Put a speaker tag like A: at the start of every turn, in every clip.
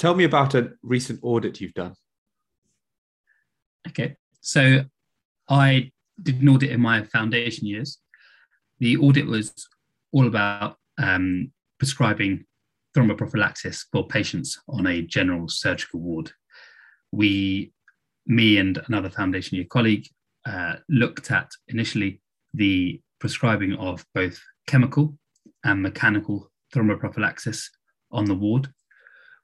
A: tell me about a recent audit you've done.
B: Okay, so I did an audit in my foundation years. The audit was all about um, prescribing thromboprophylaxis for patients on a general surgical ward. We, me and another foundation year colleague, uh, looked at initially the prescribing of both chemical and mechanical thromboprophylaxis on the ward.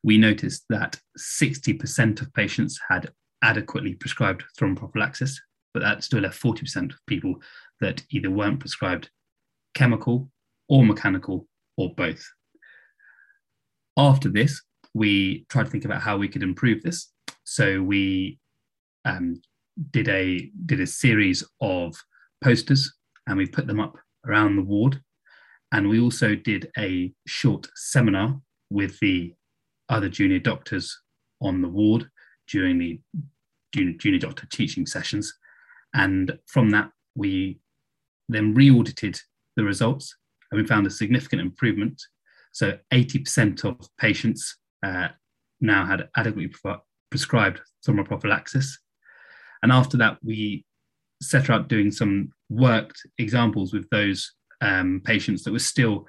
B: We noticed that 60% of patients had adequately prescribed thromboprophylaxis, but that still left 40% of people that either weren't prescribed chemical or mechanical or both. After this, we tried to think about how we could improve this. So we um, did a did a series of posters and we put them up around the ward. And we also did a short seminar with the other junior doctors on the ward during the junior, junior doctor teaching sessions. And from that, we then re audited the results and we found a significant improvement. So 80% of patients uh, now had adequately pre- prescribed thromboprophylaxis. And after that, we set out doing some worked examples with those um, patients that were still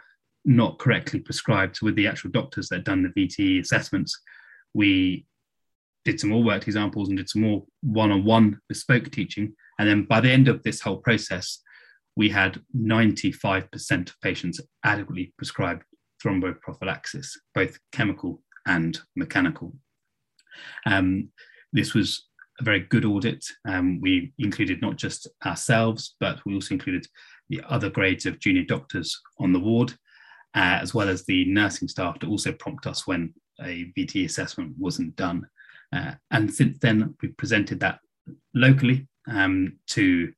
B: not correctly prescribed. With the actual doctors that done the VTE assessments, we did some more worked examples and did some more one-on-one bespoke teaching. And then by the end of this whole process, we had 95% of patients adequately prescribed thromboprophylaxis, both chemical and mechanical. Um, this was a very good audit. Um, we included not just ourselves, but we also included the other grades of junior doctors on the ward, uh, as well as the nursing staff to also prompt us when a VT assessment wasn't done. Uh, and since then, we've presented that locally um, to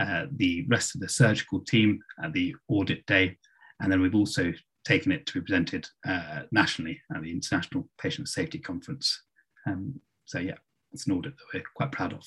B: uh, the rest of the surgical team at the audit day. And then we've also taken it to be presented uh, nationally at the International Patient Safety Conference. Um, so, yeah, it's an audit that we're quite proud of.